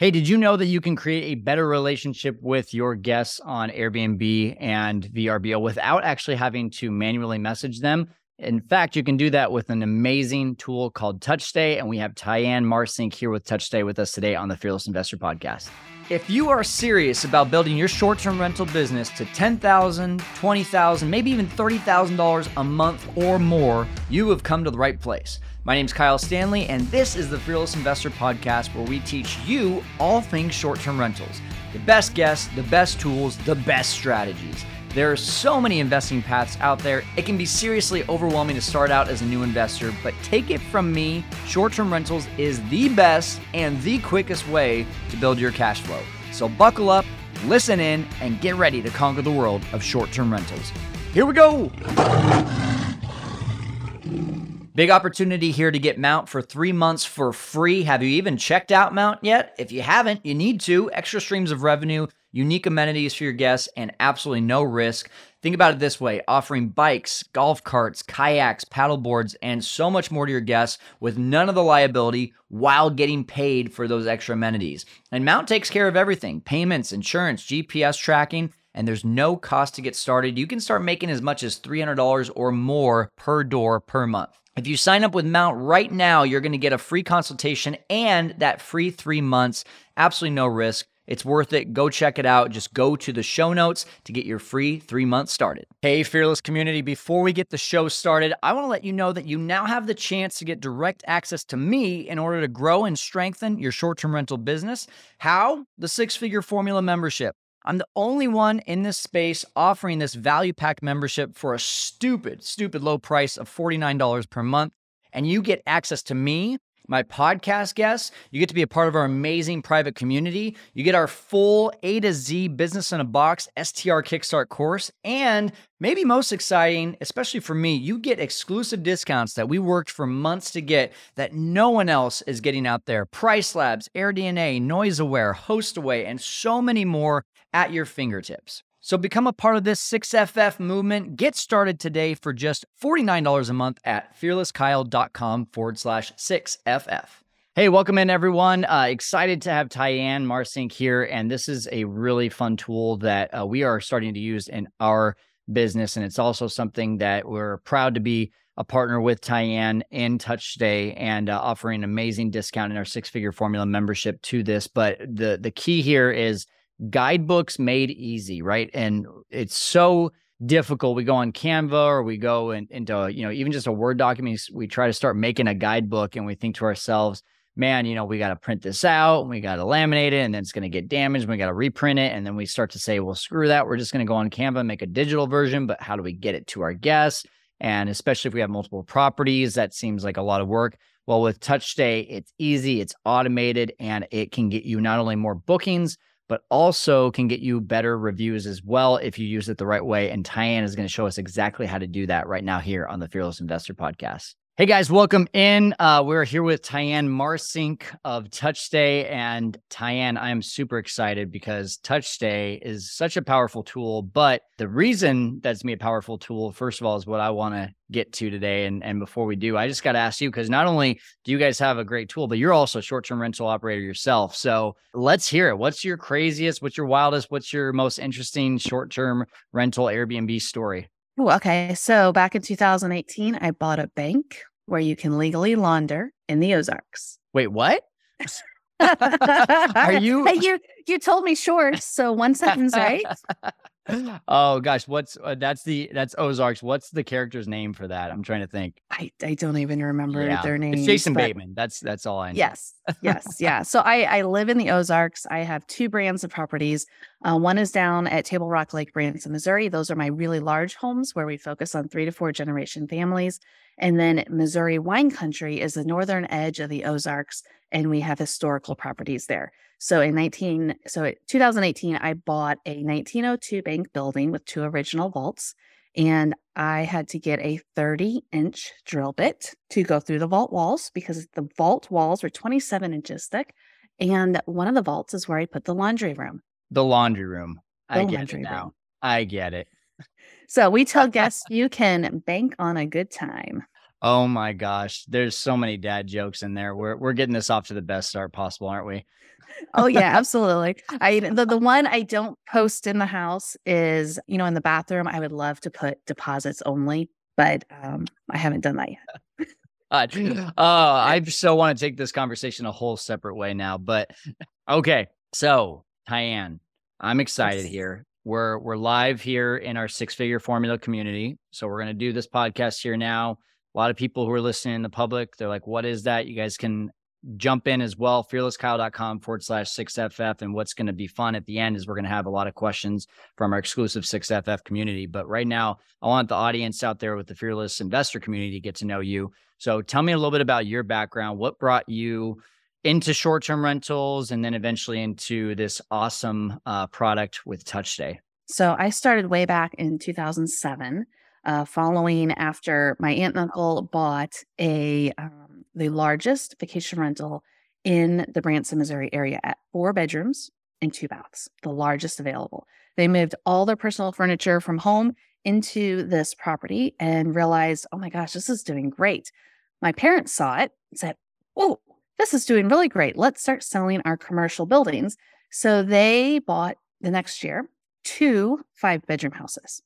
Hey, did you know that you can create a better relationship with your guests on Airbnb and VRBO without actually having to manually message them? In fact, you can do that with an amazing tool called TouchStay. And we have Tyann Marcink here with TouchStay with us today on the Fearless Investor Podcast. If you are serious about building your short term rental business to $10,000, $20,000, maybe even $30,000 a month or more, you have come to the right place. My name is Kyle Stanley, and this is the Fearless Investor Podcast where we teach you all things short term rentals the best guests, the best tools, the best strategies. There are so many investing paths out there. It can be seriously overwhelming to start out as a new investor, but take it from me short term rentals is the best and the quickest way to build your cash flow. So buckle up, listen in, and get ready to conquer the world of short term rentals. Here we go. Big opportunity here to get Mount for three months for free. Have you even checked out Mount yet? If you haven't, you need to. Extra streams of revenue, unique amenities for your guests, and absolutely no risk. Think about it this way offering bikes, golf carts, kayaks, paddleboards, and so much more to your guests with none of the liability while getting paid for those extra amenities. And Mount takes care of everything payments, insurance, GPS tracking and there's no cost to get started. You can start making as much as $300 or more per door per month. If you sign up with Mount right now, you're going to get a free consultation and that free three months, absolutely no risk. It's worth it. Go check it out. Just go to the show notes to get your free three months started. Hey, Fearless community, before we get the show started, I want to let you know that you now have the chance to get direct access to me in order to grow and strengthen your short term rental business. How? The six figure formula membership. I'm the only one in this space offering this value pack membership for a stupid, stupid low price of $49 per month. And you get access to me, my podcast guests. You get to be a part of our amazing private community. You get our full A to Z business in a box STR Kickstart course. And maybe most exciting, especially for me, you get exclusive discounts that we worked for months to get that no one else is getting out there. Price Labs, AirDNA, Noise Aware, HostAway, and so many more at your fingertips. So become a part of this 6FF movement. Get started today for just $49 a month at fearlesskyle.com forward slash 6FF. Hey, welcome in everyone. Uh, excited to have Tyann Marcink here. And this is a really fun tool that uh, we are starting to use in our business. And it's also something that we're proud to be a partner with Tyann in TouchStay and uh, offering an amazing discount in our six figure formula membership to this. But the, the key here is guidebooks made easy, right? And it's so difficult. We go on Canva or we go in, into, you know, even just a Word document. We try to start making a guidebook and we think to ourselves, man, you know, we got to print this out and we got to laminate it and then it's going to get damaged. We got to reprint it. And then we start to say, well, screw that. We're just going to go on Canva and make a digital version. But how do we get it to our guests? And especially if we have multiple properties, that seems like a lot of work. Well, with TouchStay, it's easy, it's automated, and it can get you not only more bookings, but also can get you better reviews as well if you use it the right way. And Tyann is going to show us exactly how to do that right now here on the Fearless Investor Podcast. Hey guys, welcome in. Uh, we're here with Tyann Marcink of TouchStay. And Tyann, I am super excited because TouchStay is such a powerful tool. But the reason that's me a powerful tool, first of all, is what I want to get to today. And, and before we do, I just got to ask you because not only do you guys have a great tool, but you're also a short term rental operator yourself. So let's hear it. What's your craziest, what's your wildest, what's your most interesting short term rental Airbnb story? Ooh, okay. So back in 2018, I bought a bank where you can legally launder in the Ozarks. Wait, what? Are you? Hey, you you told me short, so one sentence, right? oh gosh, what's uh, that's the that's Ozarks. What's the character's name for that? I'm trying to think. I, I don't even remember yeah. their name. It's Jason but... Bateman. That's that's all I know. Yes, yes, yeah. So I I live in the Ozarks. I have two brands of properties. Uh, one is down at Table Rock Lake Branson, Missouri. Those are my really large homes where we focus on three to four generation families. And then Missouri wine country is the northern edge of the Ozarks, and we have historical properties there. So in 19, so 2018, I bought a 1902 bank building with two original vaults, and I had to get a 30 inch drill bit to go through the vault walls because the vault walls were 27 inches thick. And one of the vaults is where I put the laundry room. The laundry room. The I get it now. Room. I get it. So we tell guests you can bank on a good time. Oh my gosh, there's so many dad jokes in there. We're we're getting this off to the best start possible, aren't we? oh yeah, absolutely. I the, the one I don't post in the house is, you know, in the bathroom, I would love to put deposits only, but um, I haven't done that yet. uh, I so want to take this conversation a whole separate way now, but okay. So, Tyann, I'm excited yes. here. We're we're live here in our six figure formula community. So we're gonna do this podcast here now. A lot of people who are listening in the public, they're like, what is that? You guys can jump in as well. Fearlesskyle.com forward slash 6FF. And what's going to be fun at the end is we're going to have a lot of questions from our exclusive 6FF community. But right now, I want the audience out there with the Fearless Investor community to get to know you. So tell me a little bit about your background. What brought you into short term rentals and then eventually into this awesome uh, product with TouchStay? So I started way back in 2007. Uh, following after my aunt and uncle bought a um, the largest vacation rental in the Branson, Missouri area at four bedrooms and two baths, the largest available. They moved all their personal furniture from home into this property and realized, oh my gosh, this is doing great. My parents saw it and said, oh, this is doing really great. Let's start selling our commercial buildings. So they bought the next year two five bedroom houses.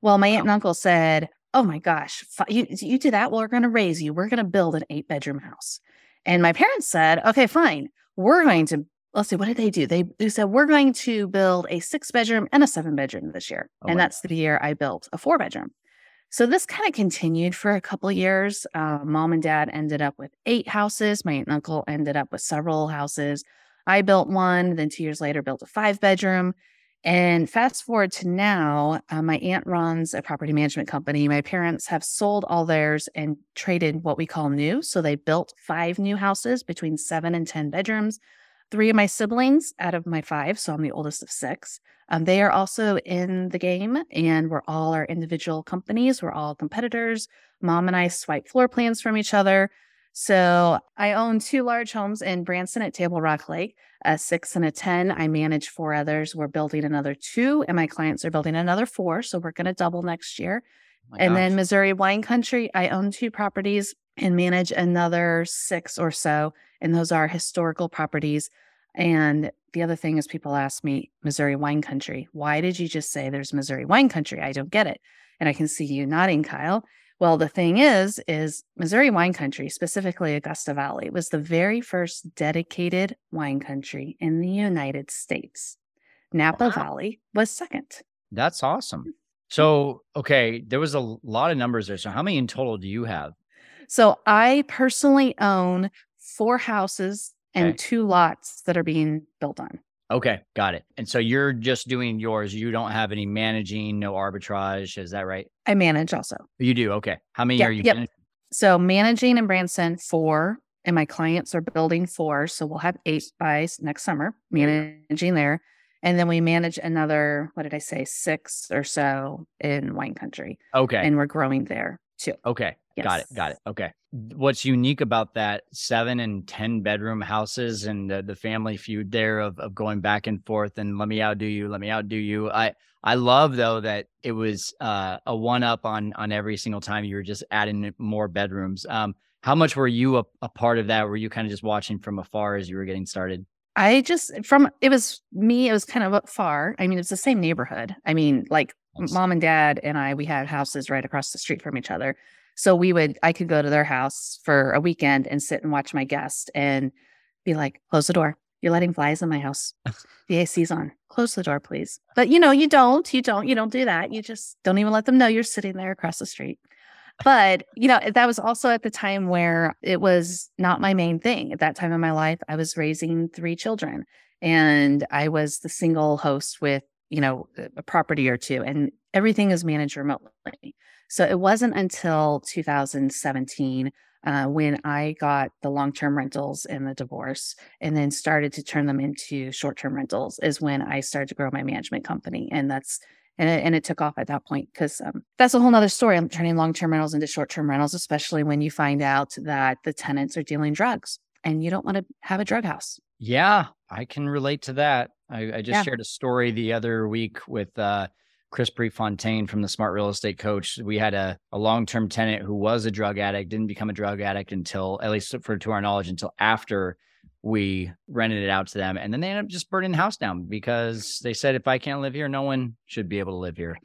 Well, my aunt and uncle said, oh my gosh, you, you do that? Well, we're going to raise you. We're going to build an eight bedroom house. And my parents said, okay, fine. We're going to, let's see, what did they do? They, they said, we're going to build a six bedroom and a seven bedroom this year. Oh and that's God. the year I built a four bedroom. So this kind of continued for a couple years. Uh, mom and dad ended up with eight houses. My aunt and uncle ended up with several houses. I built one, then two years later, built a five bedroom. And fast forward to now, uh, my aunt runs a property management company. My parents have sold all theirs and traded what we call new. So they built five new houses between seven and 10 bedrooms. Three of my siblings out of my five, so I'm the oldest of six, um, they are also in the game and we're all our individual companies. We're all competitors. Mom and I swipe floor plans from each other. So I own two large homes in Branson at Table Rock Lake, a six and a 10. I manage four others. We're building another two, and my clients are building another four. So we're going to double next year. Oh and gosh. then Missouri Wine Country, I own two properties and manage another six or so. And those are historical properties. And the other thing is, people ask me, Missouri Wine Country, why did you just say there's Missouri Wine Country? I don't get it. And I can see you nodding, Kyle. Well, the thing is, is Missouri wine country, specifically Augusta Valley, was the very first dedicated wine country in the United States. Napa wow. Valley was second. That's awesome. Mm. So, okay, there was a lot of numbers there. So, how many in total do you have? So, I personally own four houses and okay. two lots that are being built on. Okay, got it. And so you're just doing yours. You don't have any managing, no arbitrage. Is that right? I manage also. You do. Okay. How many yep, are you? Yep. Managing? So managing in Branson four, and my clients are building four. So we'll have eight by next summer managing there. And then we manage another, what did I say, six or so in wine country. Okay. And we're growing there too. Okay. Yes. Got it. Got it. Okay. What's unique about that seven and 10 bedroom houses and the, the family feud there of, of going back and forth and let me outdo you, let me outdo you. I, I love though that it was uh, a one up on, on every single time you were just adding more bedrooms. Um, how much were you a, a part of that? Were you kind of just watching from afar as you were getting started? I just from it was me, it was kind of far. I mean, it's the same neighborhood. I mean, like nice. mom and dad and I, we had houses right across the street from each other. So we would, I could go to their house for a weekend and sit and watch my guest and be like, close the door. You're letting flies in my house. The AC's on. Close the door, please. But you know, you don't, you don't, you don't do that. You just don't even let them know you're sitting there across the street. But, you know, that was also at the time where it was not my main thing. At that time in my life, I was raising three children and I was the single host with, you know, a property or two, and everything is managed remotely. So it wasn't until 2017 uh, when I got the long term rentals and the divorce and then started to turn them into short term rentals is when I started to grow my management company. And that's and it, and it took off at that point because um, that's a whole nother story. I'm turning long term rentals into short term rentals, especially when you find out that the tenants are dealing drugs and you don't want to have a drug house. Yeah, I can relate to that. I, I just yeah. shared a story the other week with uh, Chris Prefontaine from the Smart Real Estate Coach. We had a, a long term tenant who was a drug addict, didn't become a drug addict until, at least for to our knowledge, until after we rented it out to them and then they ended up just burning the house down because they said if I can't live here, no one should be able to live here.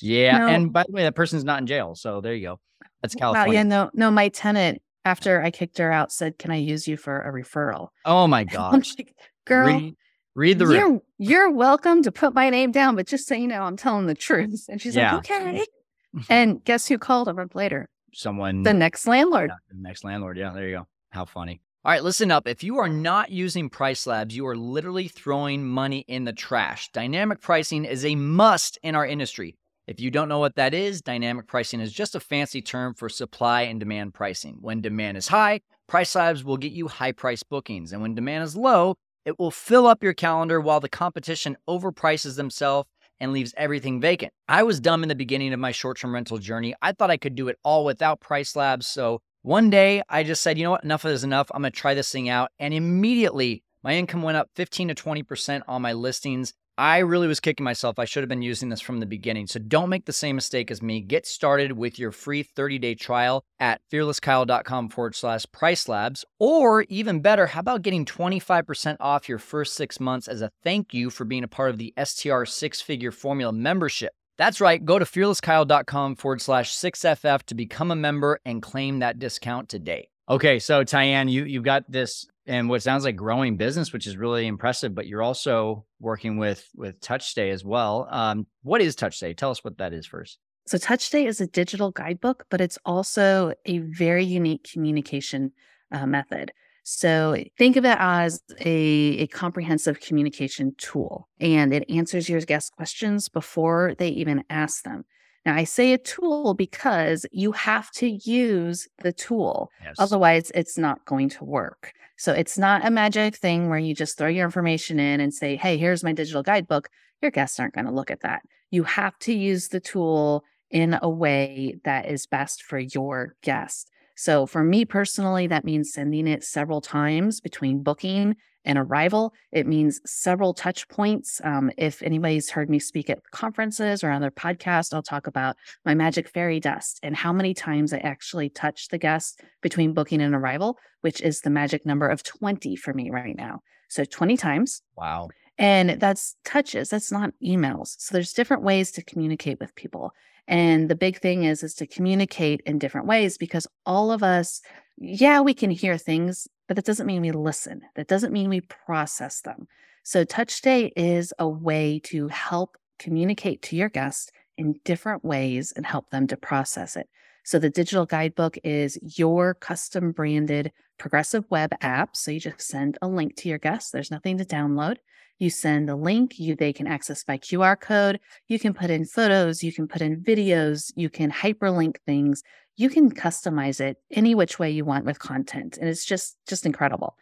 Yeah. No. And by the way, that person's not in jail. So there you go. That's California. Wow, yeah, no, no, my tenant after I kicked her out said, "Can I use you for a referral?" Oh my gosh. like, girl, read, read the room. you're you're welcome to put my name down, but just so you know, I'm telling the truth. And she's Yeah. like, "Okay." And guess who called a month later? Someone The next landlord. Yeah, the next landlord. Yeah, there you go. How funny. All right, listen up. If you are not using Price Labs, you are literally throwing money in the trash. Dynamic pricing is a must in our industry. If you don't know what that is, dynamic pricing is just a fancy term for supply and demand pricing. When demand is high, Price Labs will get you high price bookings. And when demand is low, it will fill up your calendar while the competition overprices themselves and leaves everything vacant. I was dumb in the beginning of my short term rental journey. I thought I could do it all without Price Labs. So one day I just said, you know what, enough is enough. I'm going to try this thing out. And immediately my income went up 15 to 20% on my listings. I really was kicking myself. I should have been using this from the beginning. So don't make the same mistake as me. Get started with your free 30 day trial at fearlesskyle.com forward slash price labs. Or even better, how about getting 25% off your first six months as a thank you for being a part of the STR six figure formula membership? That's right. Go to fearlesskyle.com forward slash 6FF to become a member and claim that discount today. Okay, so Tyann, you you've got this and what sounds like growing business, which is really impressive, but you're also working with with TouchStay as well. Um, what is TouchStay? Tell us what that is first. So TouchStay is a digital guidebook, but it's also a very unique communication uh, method. So think of it as a, a comprehensive communication tool, and it answers your guest questions before they even ask them. Now, I say a tool because you have to use the tool. Yes. Otherwise, it's not going to work. So it's not a magic thing where you just throw your information in and say, hey, here's my digital guidebook. Your guests aren't going to look at that. You have to use the tool in a way that is best for your guest. So for me personally, that means sending it several times between booking and arrival. It means several touch points. Um, if anybody's heard me speak at conferences or on their podcast, I'll talk about my magic fairy dust and how many times I actually touch the guest between booking and arrival, which is the magic number of 20 for me right now. So 20 times. Wow. And that's touches, that's not emails. So there's different ways to communicate with people. And the big thing is is to communicate in different ways because all of us, yeah, we can hear things, but that doesn't mean we listen. That doesn't mean we process them. So TouchStay is a way to help communicate to your guests in different ways and help them to process it. So the digital guidebook is your custom branded progressive web app. So you just send a link to your guests. There's nothing to download. You send a link, you they can access by QR code. You can put in photos, you can put in videos, you can hyperlink things. You can customize it any which way you want with content. And it's just just incredible.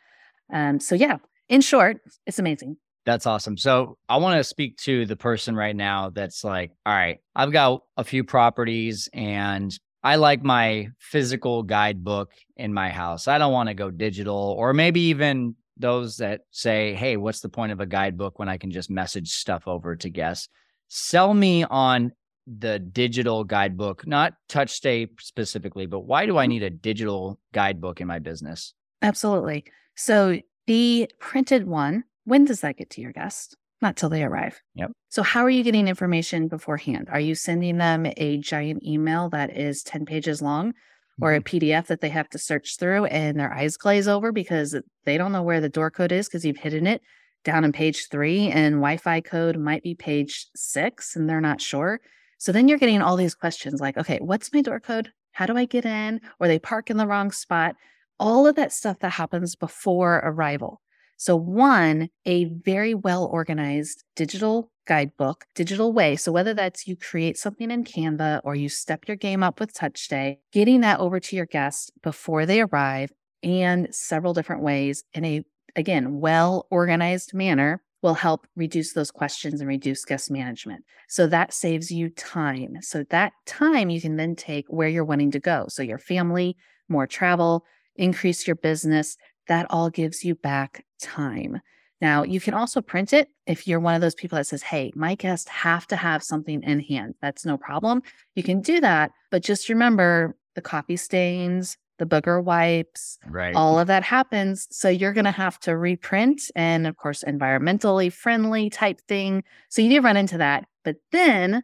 Um, so yeah, in short, it's amazing. That's awesome. So I want to speak to the person right now that's like, all right, I've got a few properties and I like my physical guidebook in my house. I don't want to go digital or maybe even those that say, hey, what's the point of a guidebook when I can just message stuff over to guests? Sell me on the digital guidebook, not TouchStay specifically, but why do I mm-hmm. need a digital guidebook in my business? Absolutely. So the printed one, when does that get to your guest? Not till they arrive. Yep. So how are you getting information beforehand? Are you sending them a giant email that is 10 pages long or a mm-hmm. PDF that they have to search through and their eyes glaze over because they don't know where the door code is because you've hidden it down in page three and Wi-Fi code might be page six and they're not sure. So then you're getting all these questions like, okay, what's my door code? How do I get in? Or they park in the wrong spot. All of that stuff that happens before arrival. So, one, a very well organized digital guidebook, digital way. So, whether that's you create something in Canva or you step your game up with TouchStay, getting that over to your guests before they arrive and several different ways in a, again, well organized manner will help reduce those questions and reduce guest management. So that saves you time. So that time you can then take where you're wanting to go. So your family, more travel, increase your business. That all gives you back time. Now, you can also print it if you're one of those people that says, Hey, my guests have to have something in hand. That's no problem. You can do that, but just remember the coffee stains, the booger wipes, right. all of that happens. So you're going to have to reprint and, of course, environmentally friendly type thing. So you do run into that. But then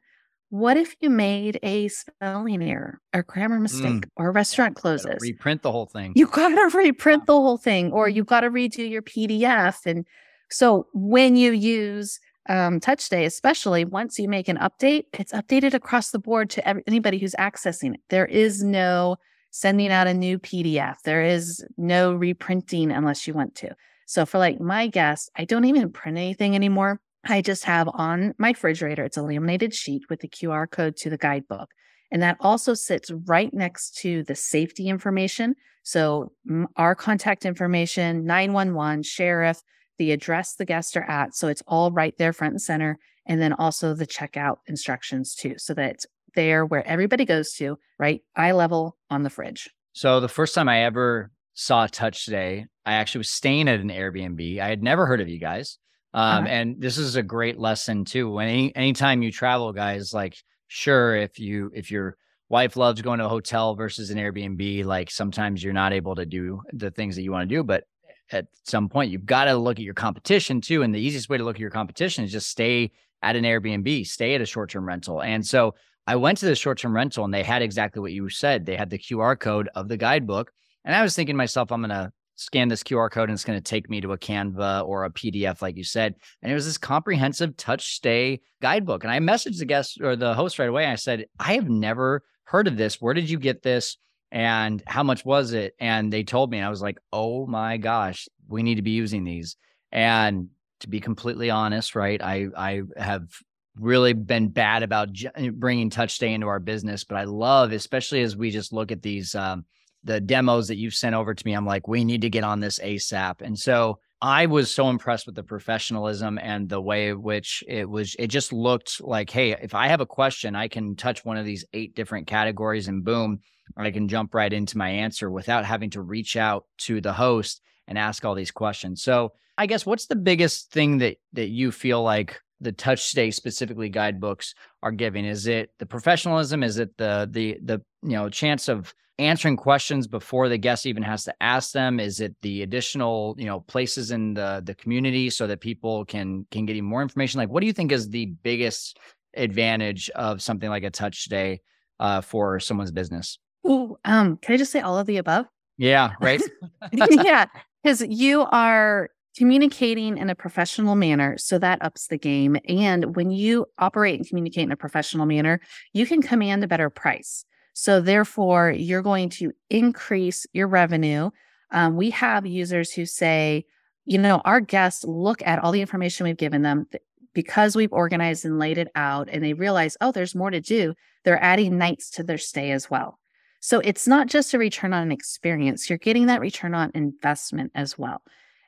what if you made a spelling error or grammar mistake Mm. or a restaurant closes? reprint the whole thing. you got to reprint the whole thing or you got to redo your PDF. And so when you use um, TouchStay, especially once you make an update, it's updated across the board to every, anybody who's accessing it. There is no sending out a new PDF. There is no reprinting unless you want to. So for like my guests, I don't even print anything anymore. I just have on my refrigerator, it's a laminated sheet with the QR code to the guidebook. And that also sits right next to the safety information. So our contact information, 911, sheriff, the address the guests are at. So it's all right there front and center. And then also the checkout instructions too. So that it's there where everybody goes to, right? Eye level on the fridge. So the first time I ever saw a TouchStay, I actually was staying at an Airbnb. I had never heard of you guys. Um, Uh-huh. and this is a great lesson too. When any anytime you travel, guys, like sure, if you if your wife loves going to a hotel versus an Airbnb, like sometimes you're not able to do the things that you want to do, but at some point you've got to look at your competition too. And the easiest way to look at your competition is just stay at an Airbnb, stay at a short-term rental. And so I went to the short-term rental and they had exactly what you said. They had the QR code of the guidebook. And I was thinking to myself, I'm gonna scan this QR code and it's going to take me to a Canva or a PDF, like you said. And it was this comprehensive touch stay guidebook. And I messaged the guest or the host right away. I said, I have never heard of this. Where did you get this? And how much was it? And they told me, and I was like, oh my gosh, we need to be using these. And to be completely honest, right, I I have really been bad about bringing touch stay into our business, but I love, especially as we just look at these um, the demos that you've sent over to me, I'm like, we need to get on this ASAP. And so I was so impressed with the professionalism and the way which it was, it just looked like, hey, if I have a question, I can touch one of these eight different categories and boom, I can jump right into my answer without having to reach out to the host and ask all these questions. So I guess what's the biggest thing that that you feel like the touch stay specifically guidebooks are giving? Is it the professionalism? Is it the the the you know chance of answering questions before the guest even has to ask them? Is it the additional you know places in the the community so that people can can get even more information? Like, what do you think is the biggest advantage of something like a touch stay uh, for someone's business? Ooh, um, can I just say all of the above? Yeah, right. yeah, because you are communicating in a professional manner. So that ups the game. And when you operate and communicate in a professional manner, you can command a better price. So therefore, you're going to increase your revenue. Um, we have users who say, you know, our guests look at all the information we've given them th- because we've organized and laid it out and they realize, oh, there's more to do. They're adding nights to their stay as well. So it's not just a return on experience, you're getting that return on investment as well.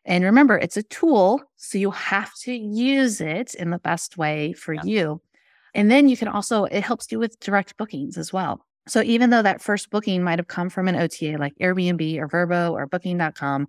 And remember, it's a tool, so you have to use it in the best way for Yeah. you. And then you can also, it helps you with direct bookings as well. So even though that first booking might have come from an OTA like Airbnb or VRBO or booking.com,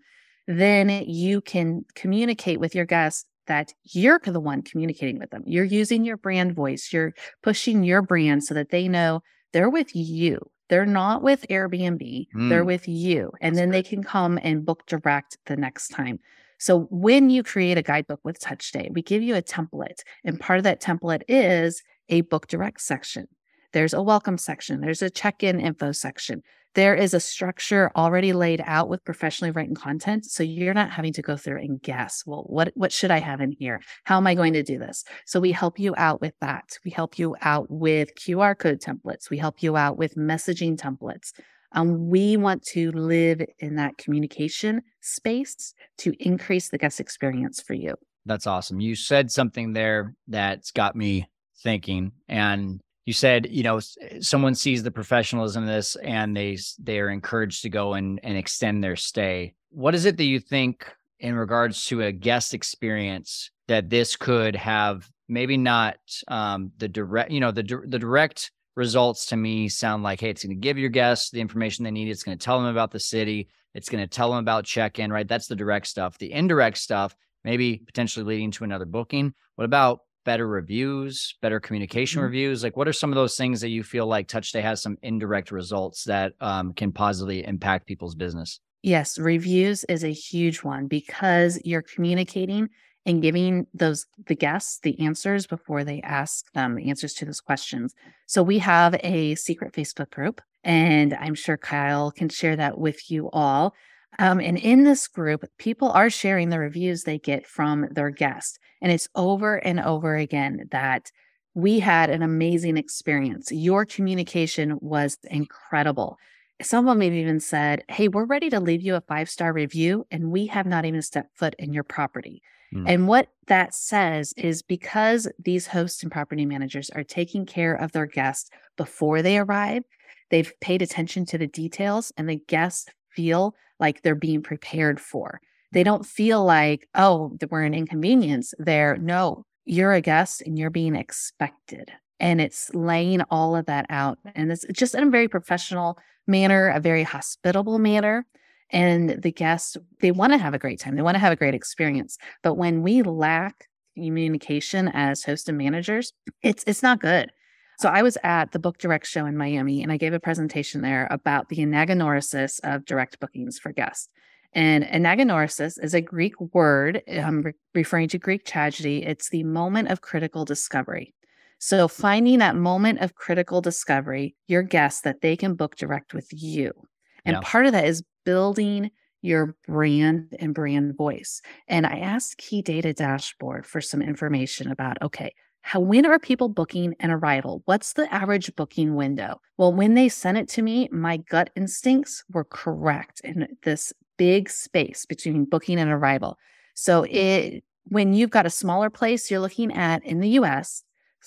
then you can communicate with your guests that you're the one communicating with them. You're using your brand voice, you're pushing your brand so that they know they're with you. They're not with Airbnb, they're Mm. with you. And That's then they can come and book direct the next time. So when you create a guidebook with TouchStay, we give you a template. And part of that template is a book direct section. There's a welcome section, there's a check in info section. There is a structure already laid out with professionally written content. So you're not having to go through and guess, well, what, what should I have in here? How am I going to do this? So we help you out with that. We help you out with QR code templates. We help you out with messaging templates. Um, we want to live in that communication space to increase the guest experience for you. That's awesome. You said something there that's got me thinking, and you said, you know, someone sees the professionalism of this, and they they are encouraged to go and and extend their stay. What is it that you think in regards to a guest experience that this could have? Maybe not um, the direct, you know, the the direct results to me sound like, hey, it's going to give your guests the information they need. It's going to tell them about the city. It's going to tell them about check in, right? That's the direct stuff. The indirect stuff maybe potentially leading to another booking. What about better reviews, better communication Mhm. reviews? Like, what are some of those things that you feel like TouchStay has some indirect results that um, can positively impact people's business? Yes, reviews is a huge one because you're communicating and giving those the guests the answers before they ask them the answers to those questions. So we have a secret Facebook group, and I'm sure Kyle can share that with you all. Um, and in this group, people are sharing the reviews they get from their guests, and it's over and over again that we had an amazing experience. Your communication was incredible. Some of them have even said, Hey, we're ready to leave you a five star review, and we have not even stepped foot in your property. Mm. And what that says is because these hosts and property managers are taking care of their guests before they arrive, they've paid attention to the details, and the guests feel like they're being prepared for. They mm. don't feel like, oh, we're an inconvenience there. No, you're a guest and you're being expected. And it's laying all of that out. And it's just in a very professional manner, a very hospitable manner. And the guests, they want to have a great time. They want to have a great experience. But when we lack communication as hosts and managers, it's it's not good. So I was at the Book Direct show in Miami and I gave a presentation there about the anagnorisis of direct bookings for guests. And anagnorisis is a Greek word um, re- referring to Greek tragedy. It's the moment of critical discovery. So finding that moment of critical discovery, your guests that they can book direct with you. And Yeah. part of that is building your brand and brand voice. And I asked Key Data Dashboard for some information about okay, how when are people booking an arrival? What's the average booking window? Well, when they sent it to me, my gut instincts were correct in this big space between booking and arrival. So it when you've got a smaller place, you're looking at in the US,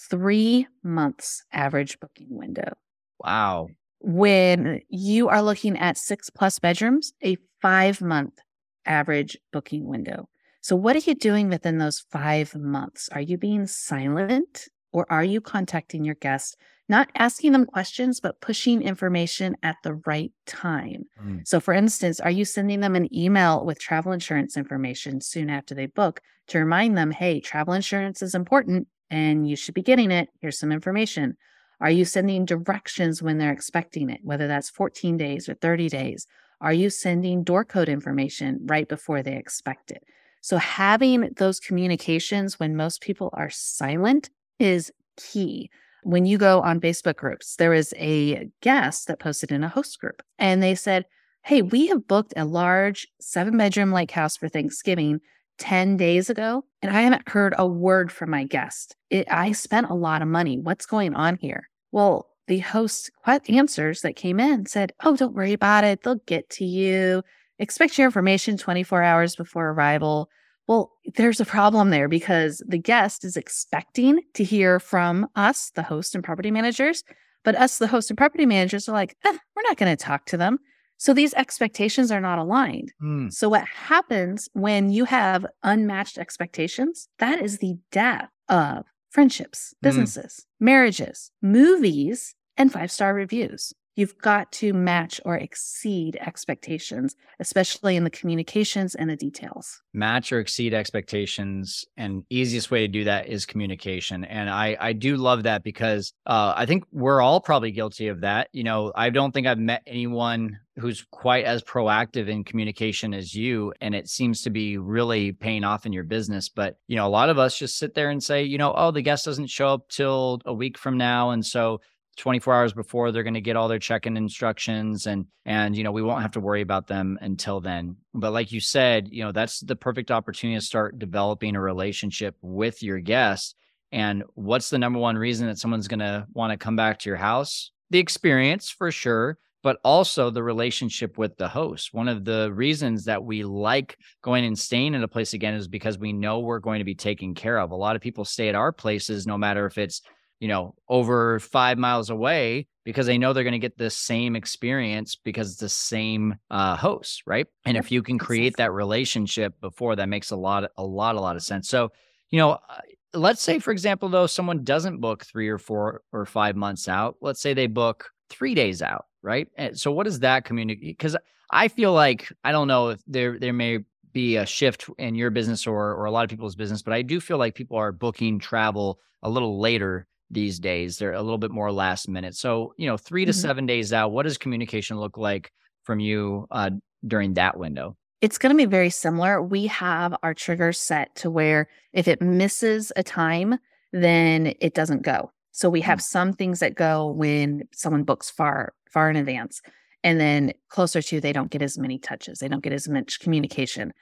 three months average booking window. Wow. When you are looking at six plus bedrooms, a five month average booking window. So, what are you doing within those five months? Are you being silent or are you contacting your guests, not asking them questions, but pushing information at the right time? Mm. So, for instance, are you sending them an email with travel insurance information soon after they book to remind them, hey, travel insurance is important and you should be getting it? Here's some information. Are you sending directions when they're expecting it, whether that's 14 days or 30 days? Are you sending door code information right before they expect it? So, having those communications when most people are silent is key. When you go on Facebook groups, there is a guest that posted in a host group and they said, Hey, we have booked a large seven bedroom lake house for Thanksgiving 10 days ago, and I haven't heard a word from my guest. It, I spent a lot of money. What's going on here? Well, the host answers that came in said, Oh, don't worry about it. They'll get to you. Expect your information 24 hours before arrival. Well, there's a problem there because the guest is expecting to hear from us, the host and property managers, but us, the host and property managers, are like, eh, we're not going to talk to them. So these expectations are not aligned. Hmm. So, what happens when you have unmatched expectations? That is the death of friendships, Mm. businesses, marriages, movies, and five star reviews. You've got to match or exceed expectations, especially in the communications and the details. match or exceed expectations and easiest way to do that is communication. And i i do love that because uh i think we're all probably guilty of that. You know i don't think i've met anyone who's quite as proactive in communication as you and it seems to be really paying off in your business. But you know a lot of us just sit there and say you know oh the guest doesn't show up till a week from now. And so 24 hours before they're going to get all their check-in instructions and and you know we won't have to worry about them until then. But like you said you know that's the perfect opportunity to start developing a relationship with your guests. And what's the number one reason that someone's going to want to come back to your house? The experience for sure but also the relationship with the host. One of the reasons that we like going and staying in a place again is because we know we're going to be taken care of. A lot of people stay at our places no matter if it's you know, over five miles away because they know they're going to get the same experience because it's the same uh, host, right? And if you can create that relationship before, that makes a lot, a lot, a lot of sense. So, you know, uh, let's say, for example, though, someone doesn't book three or four or five months out. Let's say they book three days out, right? And so, what does that communicate? Because I feel like I don't know if there there may be a shift in your business or or a lot of people's business, but I do feel like people are booking travel a little later these days. They're a little bit more last minute. So, you know, 3 to Mhm. 7 days out, what does communication look like from you uh during that window? It's going to be very similar. We have our triggers set to where if it misses a time, then it doesn't go. So we have some things that go when someone books far, far in advance. And then closer to, they don't get as many touches, they don't get as much communication.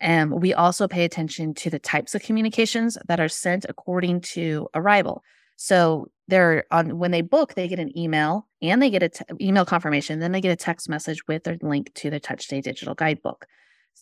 And we also pay attention to the types of communications that are sent according to arrival. So they're on when they book, they get an email and they get a t- email confirmation. Then they get a text message with a link to the TouchStay digital guidebook.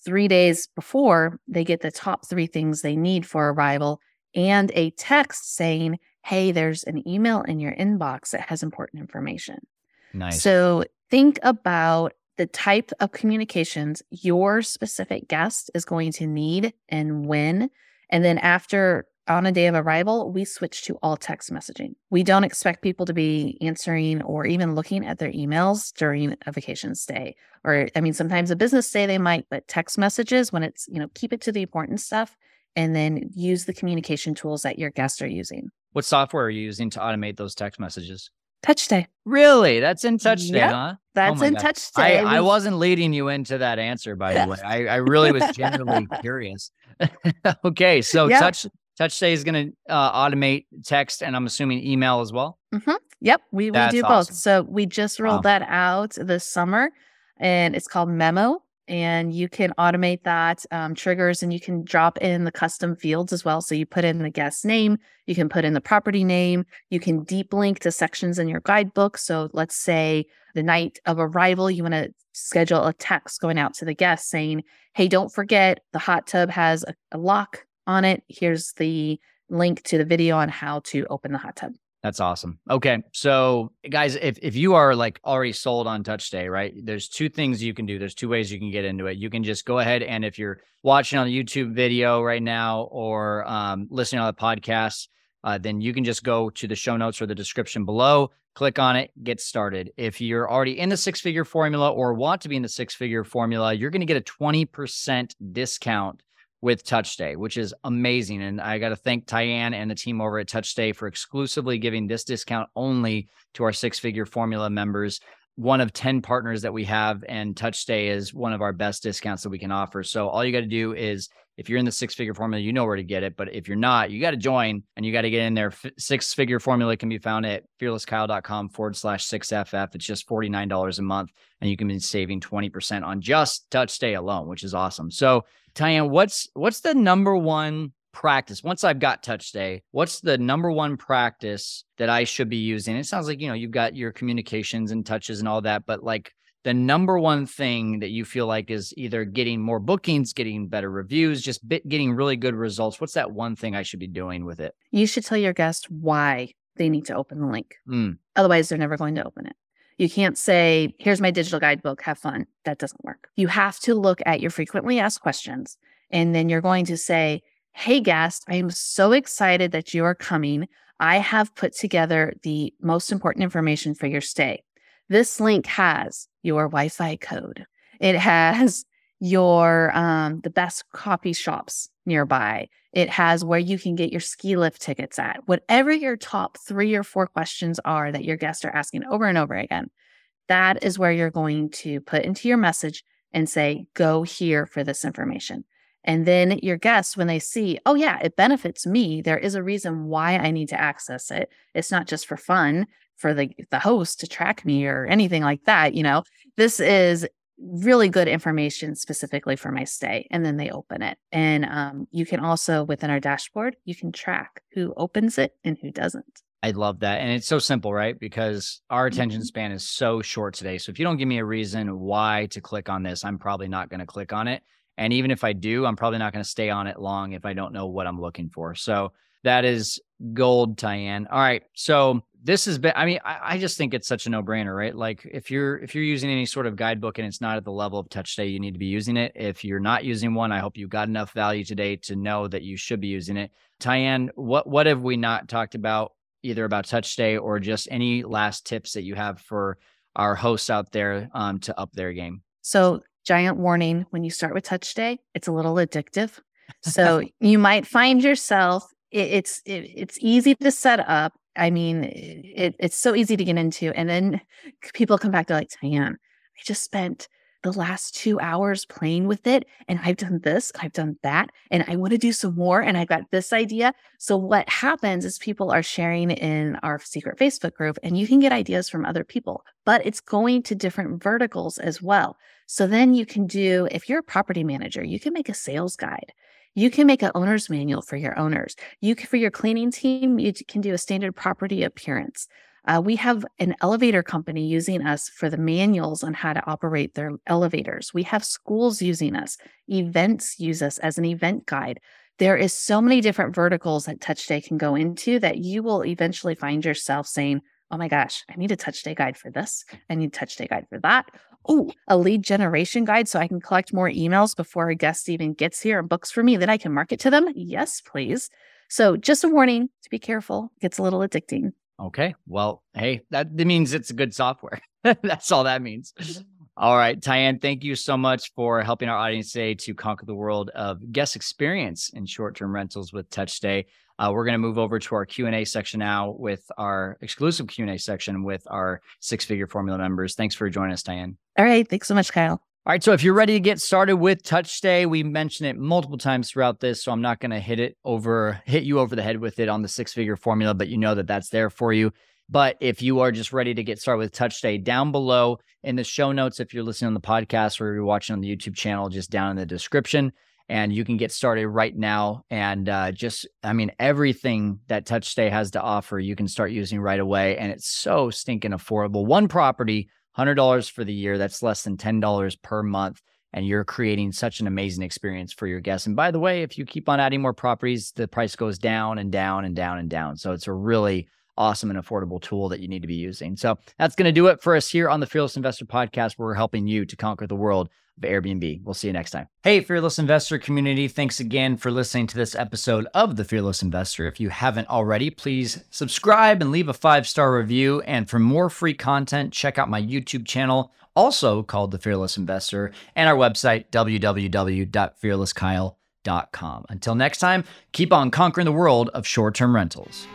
Three days before, they get the top three things they need for arrival and a text saying, Hey, there's an email in your inbox that has important information. Nice. So think about the type of communications your specific guest is going to need and when. And then after on a day of arrival, we switch to all text messaging. We don't expect people to be answering or even looking at their emails during a vacation stay. Or, I mean, sometimes a business stay they might, but text messages when it's, you know, keep it to the important stuff and then use the communication tools that your guests are using. what software are you using to automate those text messages? TouchStay. Really? That's in TouchStay, Yep, huh? That's oh my in God. Touch I, Day. I We- wasn't leading you into that answer, by the way. I, I really was genuinely curious. okay, so Yeah. Touch TouchStay is going to uh, automate text, and I'm assuming email as well. Mhm. Yep, we, we do both. So we just rolled Wow. that out this summer, and it's called Memo. And you can automate that um, triggers, and you can drop in the custom fields as well. So you put in the guest name, you can put in the property name, you can deep link to sections in your guidebook. So let's say the night of arrival, you want to schedule a text going out to the guest saying, "Hey, don't forget the hot tub has a, a lock on it. Here's the link to the video on how to open the hot tub." That's awesome. Okay. So guys, if, if you are like already sold on TouchStay, right? There's two things you can do. There's two ways you can get into it. You can just go ahead and if you're watching on the YouTube video right now or um, listening on the podcast, uh, then you can just go to the show notes or the description below, click on it, get started. If you're already in the six figure formula or want to be in the six figure formula, you're going to get a 20% discount with TouchStay, which is amazing. And I got to thank Tyann and the team over at TouchStay for exclusively giving this discount only to our six figure formula members. One of 10 partners that we have, and TouchStay is one of our best discounts that we can offer. So, all you got to do is if you're in the six figure formula, you know where to get it. But if you're not, you got to join and you got to get in there. Six figure formula can be found at fearlesskyle.com forward slash 6FF. It's just $49 a month, and you can be saving 20% on just TouchStay alone, which is awesome. So, Tyann, what's what's the number one practice once I've got TouchStay? What's the number one practice that I should be using? It sounds like you know you've got your communications and touches and all that, but like the number one thing that you feel like is either getting more bookings, getting better reviews, just bit, getting really good results. What's that one thing I should be doing with it? You should tell your guest why they need to open the link. Mm, Otherwise, they're never going to open it. You can't say, here's my digital guidebook, have fun. That doesn't work. You have to look at your frequently asked questions. And then you're going to say, Hey, guest, I am so excited that you are coming. I have put together the most important information for your stay. This link has your Wi Fi code, it has your um, the best coffee shops nearby. It has where you can get your ski lift tickets at. Whatever your top three or four questions are that your guests are asking over and over again, that is where you're going to put into your message and say, go here for this information. And then your guests, when they see, oh, yeah, it benefits me, there is a reason why I need to access it. It's not just for fun for the, the host to track me or anything like that. You know, this is really good information specifically for my stay and then they open it and um, you can also within our dashboard you can track who opens it and who doesn't I love that. And it's so simple, right? Because our attention Mhm. span is so short today. So if you don't give me a reason why to click on this, I'm probably not going to click on it. And even if I do, I'm probably not going to stay on it long if I don't know what I'm looking for. So that is gold, Tyann. All right. So this has been, I mean, I, I just think it's such a no brainer, right? Like if you're, if you're using any sort of guidebook and it's not at the level of TouchStay, you need to be using it. If you're not using one, I hope you got enough value today to know that you should be using it. Tyann, what, what have we not talked about either about TouchStay or just any last tips that you have for our hosts out there um, to up their game? so giant warning when you start with TouchStay, it's a little addictive. So you might find yourself, it, it's it, it's easy to set up. I mean, it, it's so easy to get into. And then people come back, they're like, Tyann, I just spent the last two hours playing with it and I've done this, I've done that, and I want to do some more. And I got this idea. So, what happens is people are sharing in our secret Facebook group and you can get ideas from other people, but it's going to different verticals as well. So, then you can do, if you're a property manager, you can make a sales guide. You can make an owner's manual for your owners. You can, for your cleaning team, you can do a standard property appearance. Uh, we have an elevator company using us for the manuals on how to operate their elevators. We have schools using us. Events use us as an event guide. There is so many different verticals that TouchStay can go into that you will eventually find yourself saying, "Oh my gosh, I need a TouchStay guide for this. I need a Day guide for that. Oh, a lead generation guide so I can collect more emails before a guest even gets here and books for me that I can market to them. Yes, please." So, just a warning to be careful. It gets a little addicting. Okay. Well, hey, that means it's a good software. That's all that means. Mm-hmm. All right, Tyann, thank you so much for helping our audience today to conquer the world of guest experience in short-term rentals with TouchStay. Uh, we're going to move over to our Q&A section now with our exclusive Q&A section with our six-figure formula members. Thanks for joining us, Tyann. All right. Thanks so much, Kyle. All right, so if you're ready to get started with TouchStay, we mentioned it multiple times throughout this, so I'm not going to hit it over, hit you over the head with it on the six-figure formula, but you know that that's there for you. But if you are just ready to get started with TouchStay, down below in the show notes, if you're listening on the podcast or you're watching on the YouTube channel, just down in the description, and you can get started right now. And uh, just, I mean, everything that TouchStay has to offer, you can start using right away, and it's so stinking affordable. One property $100 for the year. That's less than $10 per month. And you're creating such an amazing experience for your guests. And by the way, if you keep on adding more properties, the price goes down and down and down and down. So it's a really awesome and affordable tool that you need to be using. So that's going to do it for us here on the Fearless Investor Podcast, where we're helping you to conquer the world of Airbnb. We'll see you next time. Hey, Fearless Investor community. Thanks again for listening to this episode of The Fearless Investor. If you haven't already, please subscribe and leave a five star review. And for more free content, check out my YouTube channel, also called The Fearless Investor, and our website, www.fearlesskyle.com. Until next time, keep on conquering the world of short term rentals.